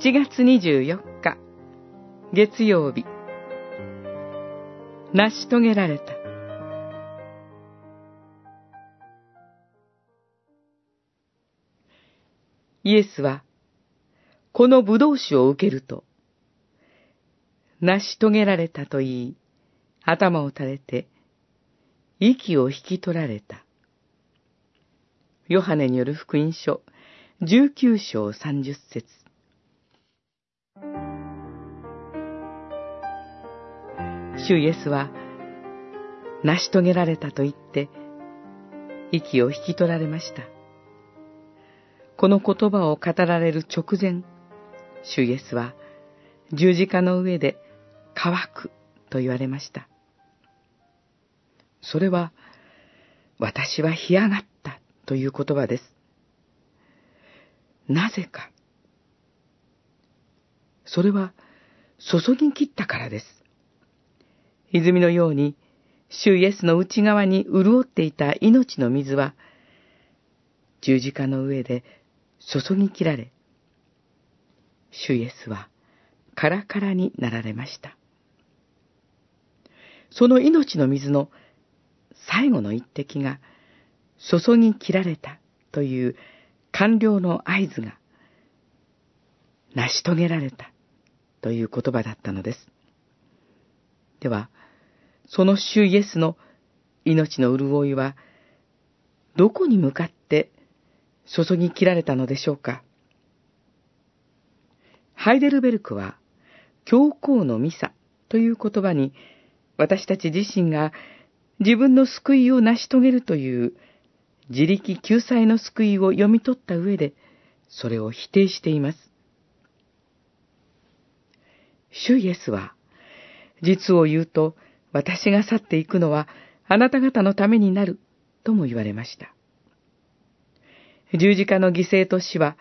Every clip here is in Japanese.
7月24日、月曜日。成し遂げられた。イエスは、この葡萄酒を受けると、成し遂げられたと言い、頭を垂れて、息を引き取られた。ヨハネによる福音書、19章30節主イエスは、成し遂げられたと言って、息を引き取られました。この言葉を語られる直前、主イエスは十字架の上で乾くと言われました。それは、私は干上がったという言葉です。なぜか。それは、注ぎ切ったからです。泉のように、主イエスの内側に潤っていた命の水は、十字架の上で注ぎ切られ、主イエスはカラカラになられました。その命の水の最後の一滴が注ぎ切られたという完了の合図が成し遂げられたという言葉だったのです。では、その主イエスの命の潤いはどこに向かって注ぎ切られたのでしょうか？ハイデルベルクは、教皇のミサという言葉に、私たち自身が自分の救いを成し遂げるという自力救済の救いを読み取った上で、それを否定しています。主イエスは、実を言うと、私が去っていくのはあなた方のためになる、とも言われました。十字架の犠牲と死は、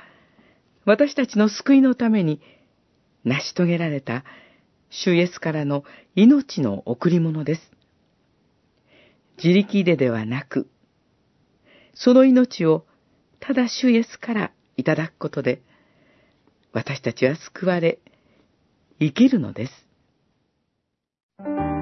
私たちの救いのために成し遂げられた主イエスからの命の贈り物です。自力でではなく、その命をただ主イエスからいただくことで、私たちは救われ、生きるのです。